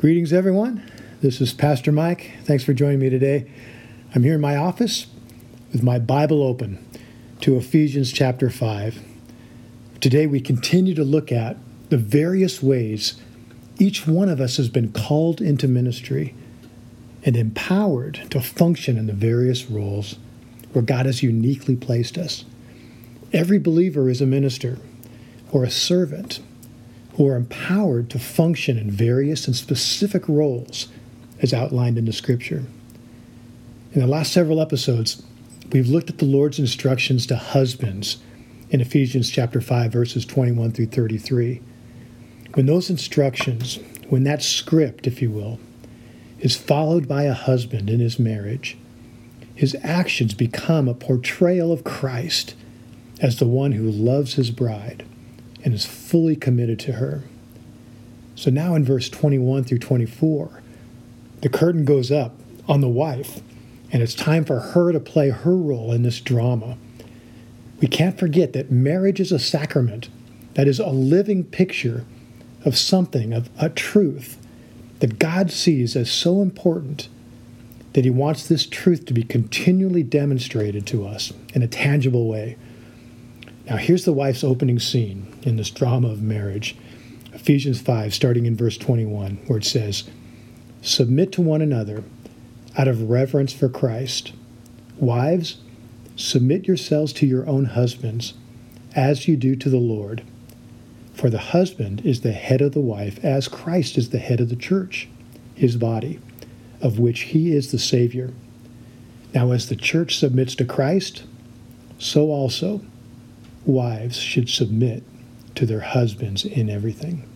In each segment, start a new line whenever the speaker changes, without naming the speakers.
Greetings, everyone. This is Pastor Mike. Thanks for joining me today. I'm here in my office with my Bible open to Ephesians chapter 5. Today, we continue to look at the various ways each one of us has been called into ministry and empowered to function in the various roles where God has uniquely placed us. Every believer is a minister or a servant who are empowered to function in various and specific roles as outlined in the scripture. In the last several episodes, we've looked at the Lord's instructions to husbands in Ephesians chapter 5 verses 21 through 33. When those instructions, when that script, if you will, is followed by a husband in his marriage, his actions become a portrayal of Christ as the one who loves his bride and is fully committed to her. So now in verse 21 through 24, the curtain goes up on the wife, and it's time for her to play her role in this drama. We can't forget that marriage is a sacrament that is a living picture of something, of a truth that God sees as so important that He wants this truth to be continually demonstrated to us in a tangible way. Now, here's the wife's opening scene in this drama of marriage Ephesians 5, starting in verse 21, where it says, Submit to one another out of reverence for Christ. Wives, submit yourselves to your own husbands, as you do to the Lord. For the husband is the head of the wife, as Christ is the head of the church, his body, of which he is the Savior. Now, as the church submits to Christ, so also wives should submit to their husbands in everything.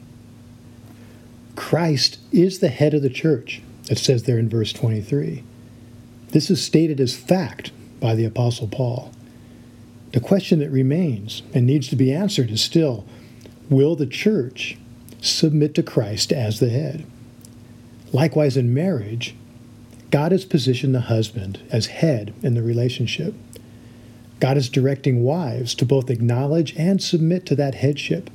Christ is the head of the church, it says there in verse 23. This is stated as fact by the Apostle Paul. The question that remains and needs to be answered is still will the church submit to Christ as the head? Likewise, in marriage, God has positioned the husband as head in the relationship. God is directing wives to both acknowledge and submit to that headship.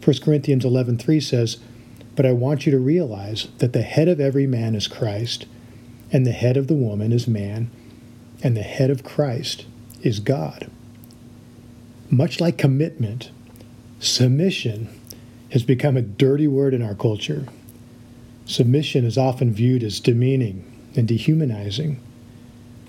1 Corinthians 11:3 says, "But I want you to realize that the head of every man is Christ, and the head of the woman is man, and the head of Christ is God." Much like commitment, submission has become a dirty word in our culture. Submission is often viewed as demeaning and dehumanizing.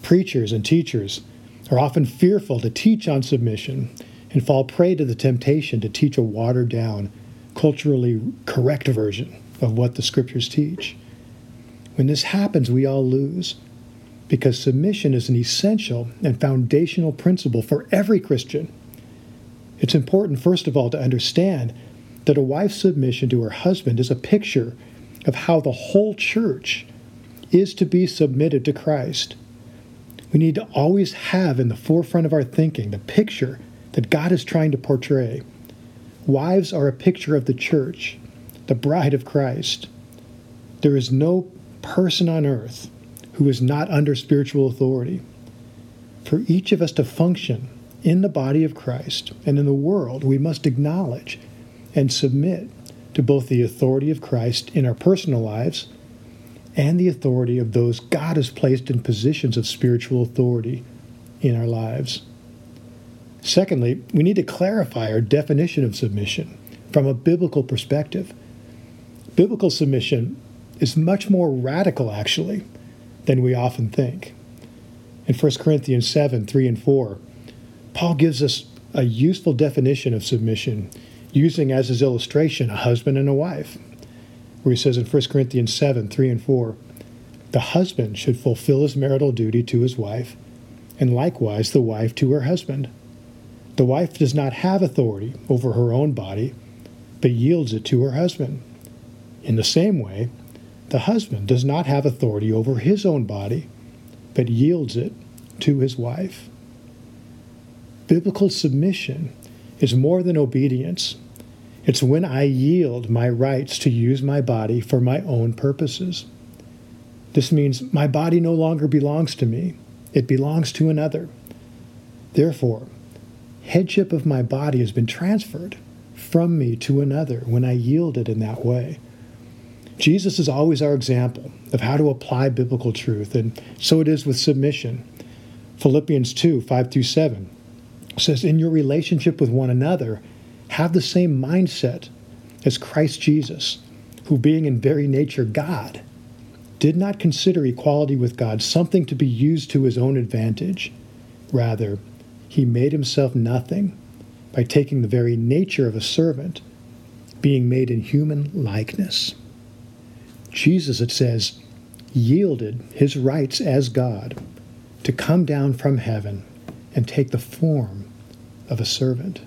Preachers and teachers are often fearful to teach on submission and fall prey to the temptation to teach a watered down, culturally correct version of what the scriptures teach. When this happens, we all lose because submission is an essential and foundational principle for every Christian. It's important, first of all, to understand that a wife's submission to her husband is a picture of how the whole church is to be submitted to Christ. We need to always have in the forefront of our thinking the picture that God is trying to portray. Wives are a picture of the church, the bride of Christ. There is no person on earth who is not under spiritual authority. For each of us to function in the body of Christ and in the world, we must acknowledge and submit to both the authority of Christ in our personal lives and the authority of those God has placed in positions of spiritual authority in our lives. Secondly, we need to clarify our definition of submission from a biblical perspective. Biblical submission is much more radical, actually, than we often think. In 1 Corinthians 7 3 and 4, Paul gives us a useful definition of submission, using as his illustration a husband and a wife where he says in 1 Corinthians 7 3 and 4, the husband should fulfill his marital duty to his wife, and likewise the wife to her husband. The wife does not have authority over her own body, but yields it to her husband. In the same way, the husband does not have authority over his own body, but yields it to his wife. Biblical submission is more than obedience. It's when I yield my rights to use my body for my own purposes. This means my body no longer belongs to me, it belongs to another. Therefore, headship of my body has been transferred from me to another when I yield it in that way. Jesus is always our example of how to apply biblical truth, and so it is with submission. Philippians 2 5 through 7 says, In your relationship with one another, have the same mindset as Christ Jesus, who, being in very nature God, did not consider equality with God something to be used to his own advantage. Rather, he made himself nothing by taking the very nature of a servant, being made in human likeness. Jesus, it says, yielded his rights as God to come down from heaven and take the form of a servant.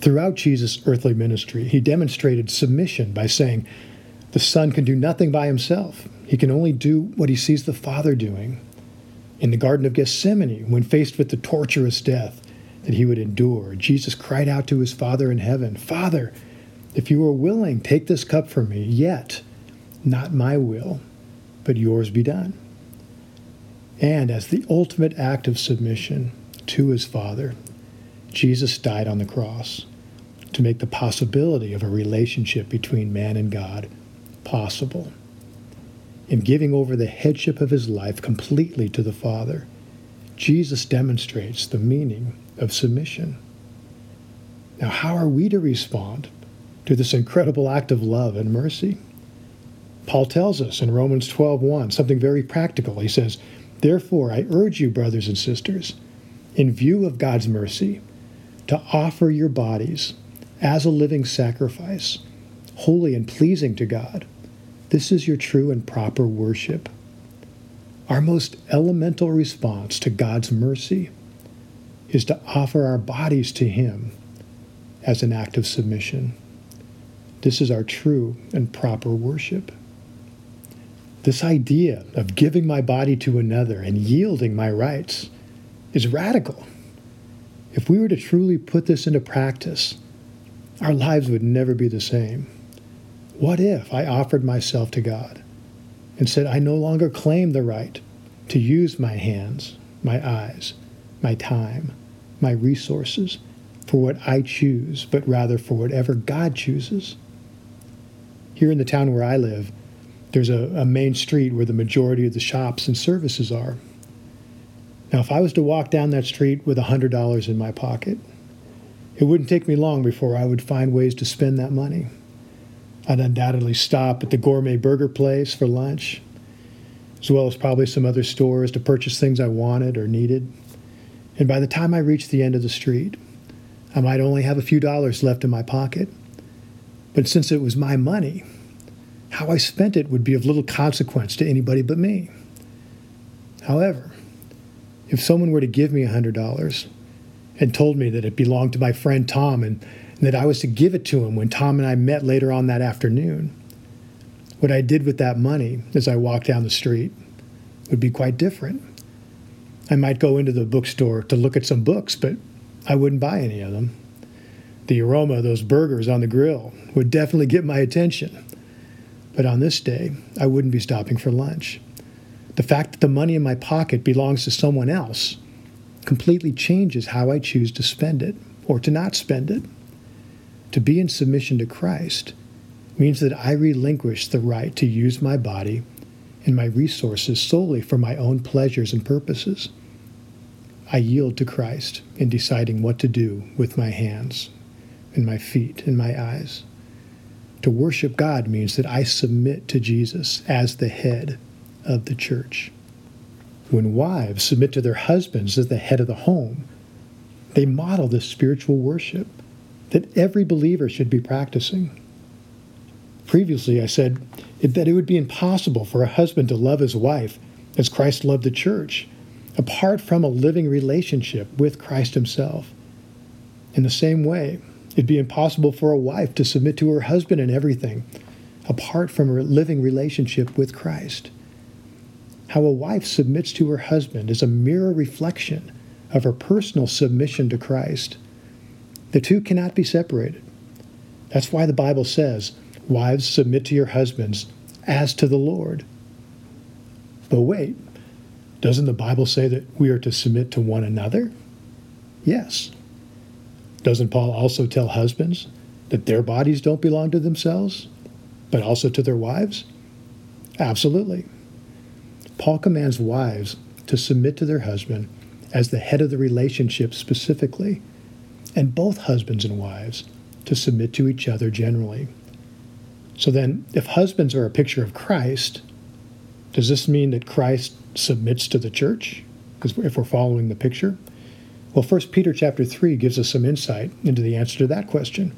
Throughout Jesus' earthly ministry, he demonstrated submission by saying, The Son can do nothing by himself. He can only do what he sees the Father doing. In the Garden of Gethsemane, when faced with the torturous death that he would endure, Jesus cried out to his Father in heaven, Father, if you are willing, take this cup from me, yet not my will, but yours be done. And as the ultimate act of submission to his Father, Jesus died on the cross to make the possibility of a relationship between man and God possible. In giving over the headship of his life completely to the Father, Jesus demonstrates the meaning of submission. Now, how are we to respond to this incredible act of love and mercy? Paul tells us in Romans 12:1 something very practical. He says, "Therefore I urge you, brothers and sisters, in view of God's mercy, to offer your bodies as a living sacrifice, holy and pleasing to God. This is your true and proper worship. Our most elemental response to God's mercy is to offer our bodies to Him as an act of submission. This is our true and proper worship. This idea of giving my body to another and yielding my rights is radical. If we were to truly put this into practice, our lives would never be the same. What if I offered myself to God and said, I no longer claim the right to use my hands, my eyes, my time, my resources for what I choose, but rather for whatever God chooses? Here in the town where I live, there's a, a main street where the majority of the shops and services are. Now, if I was to walk down that street with $100 in my pocket, it wouldn't take me long before I would find ways to spend that money. I'd undoubtedly stop at the gourmet burger place for lunch, as well as probably some other stores to purchase things I wanted or needed. And by the time I reached the end of the street, I might only have a few dollars left in my pocket. But since it was my money, how I spent it would be of little consequence to anybody but me. However, if someone were to give me $100 and told me that it belonged to my friend Tom and, and, that I was to give it to him when Tom and I met later on that afternoon, what I did with that money as I walked down the street would be quite different. I might go into the bookstore to look at some books, but I wouldn't buy any of them. The aroma of those burgers on the grill would definitely get my attention. But on this day, I wouldn't be stopping for lunch. The fact that the money in my pocket belongs to someone else completely changes how I choose to spend it or to not spend it. To be in submission to Christ means that I relinquish the right to use my body and my resources solely for my own pleasures and purposes. I yield to Christ in deciding what to do with my hands and my feet and my eyes. To worship God means that I submit to Jesus as the head of the church. When wives submit to their husbands as the head of the home, they model this spiritual worship that every believer should be practicing. Previously, I said that it would be impossible for a husband to love his wife as Christ loved the church, apart from a living relationship with Christ himself. In the same way, It'd be impossible for a wife to submit to her husband in everything apart from a living relationship with Christ. How a wife submits to her husband is a mirror reflection of her personal submission to Christ. The two cannot be separated. That's why the Bible says, Wives, submit to your husbands as to the Lord. But wait, doesn't the Bible say that we are to submit to one another? Yes. Doesn't Paul also tell husbands that their bodies don't belong to themselves? but also to their wives? Absolutely. Paul commands wives to submit to their husband as the head of the relationship specifically, and both husbands and wives to submit to each other generally. So then, if husbands are a picture of Christ, does this mean that Christ submits to the church? Because if we're following the picture, well, 1 Peter chapter 3 gives us some insight into the answer to that question,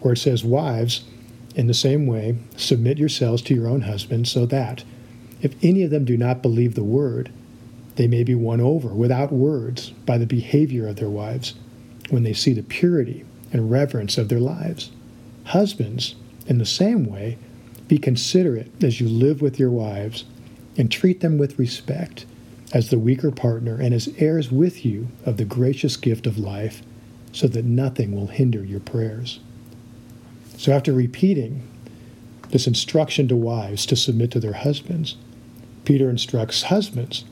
where it says, Wives, in the same way, submit yourselves to your own husbands, so that, if any of them do not believe the word, they may be won over without words by the behavior of their wives when they see the purity and reverence of their lives. Husbands, in the same way, be considerate as you live with your wives and treat them with respect as the weaker partner and as heirs with you of the gracious gift of life, so that nothing will hinder your prayers. So, after repeating this instruction to wives to submit to their husbands, Peter instructs husbands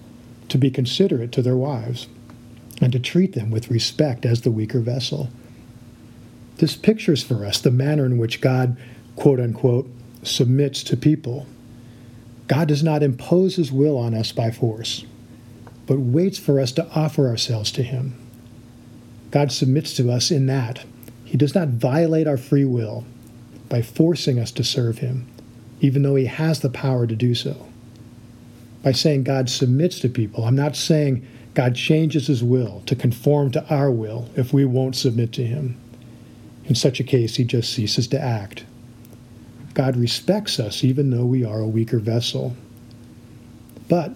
to be considerate to their wives and to treat them with respect as the weaker vessel. This pictures for us the manner in which God, quote unquote, submits to people. God does not impose his will on us by force, but waits for us to offer ourselves to him. God submits to us in that he does not violate our free will by forcing us to serve him, even though he has the power to do so. By saying God submits to people, I'm not saying God changes his will to conform to our will if we won't submit to him. In such a case, he just ceases to act. God respects us even though we are a weaker vessel. But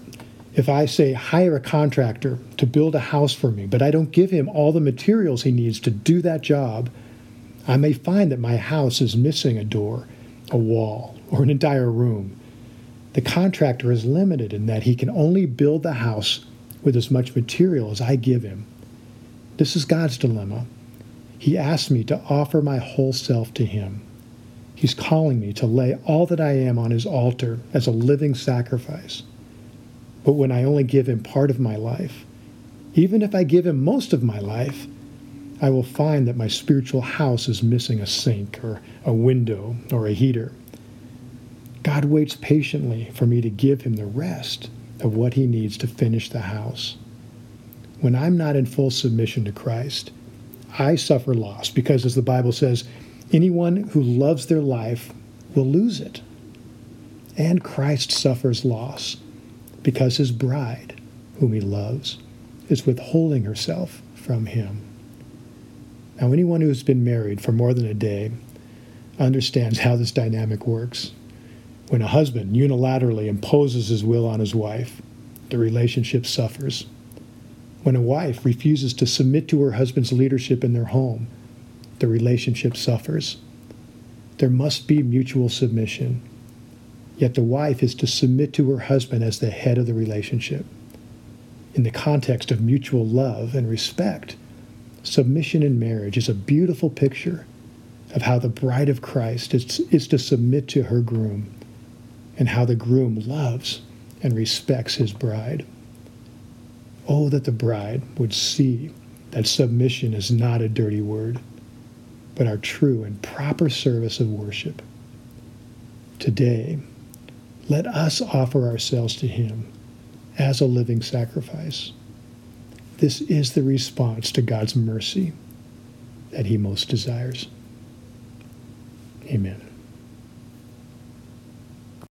if I say hire a contractor to build a house for me, but I don't give him all the materials he needs to do that job, I may find that my house is missing a door, a wall, or an entire room. The contractor is limited in that he can only build the house with as much material as I give him. This is God's dilemma. He asks me to offer my whole self to him. He's calling me to lay all that I am on his altar as a living sacrifice. But when I only give him part of my life, even if I give him most of my life, I will find that my spiritual house is missing a sink or a window or a heater. God waits patiently for me to give him the rest of what he needs to finish the house. When I'm not in full submission to Christ, I suffer loss because, as the Bible says, Anyone who loves their life will lose it. And Christ suffers loss because his bride, whom he loves, is withholding herself from him. Now, anyone who has been married for more than a day understands how this dynamic works. When a husband unilaterally imposes his will on his wife, the relationship suffers. When a wife refuses to submit to her husband's leadership in their home, the relationship suffers. There must be mutual submission. Yet the wife is to submit to her husband as the head of the relationship. In the context of mutual love and respect, submission in marriage is a beautiful picture of how the bride of Christ is, is to submit to her groom and how the groom loves and respects his bride. Oh, that the bride would see that submission is not a dirty word but our true and proper service of worship. Today, let us offer ourselves to Him as a living sacrifice. This is the response to God's mercy that He most desires. Amen.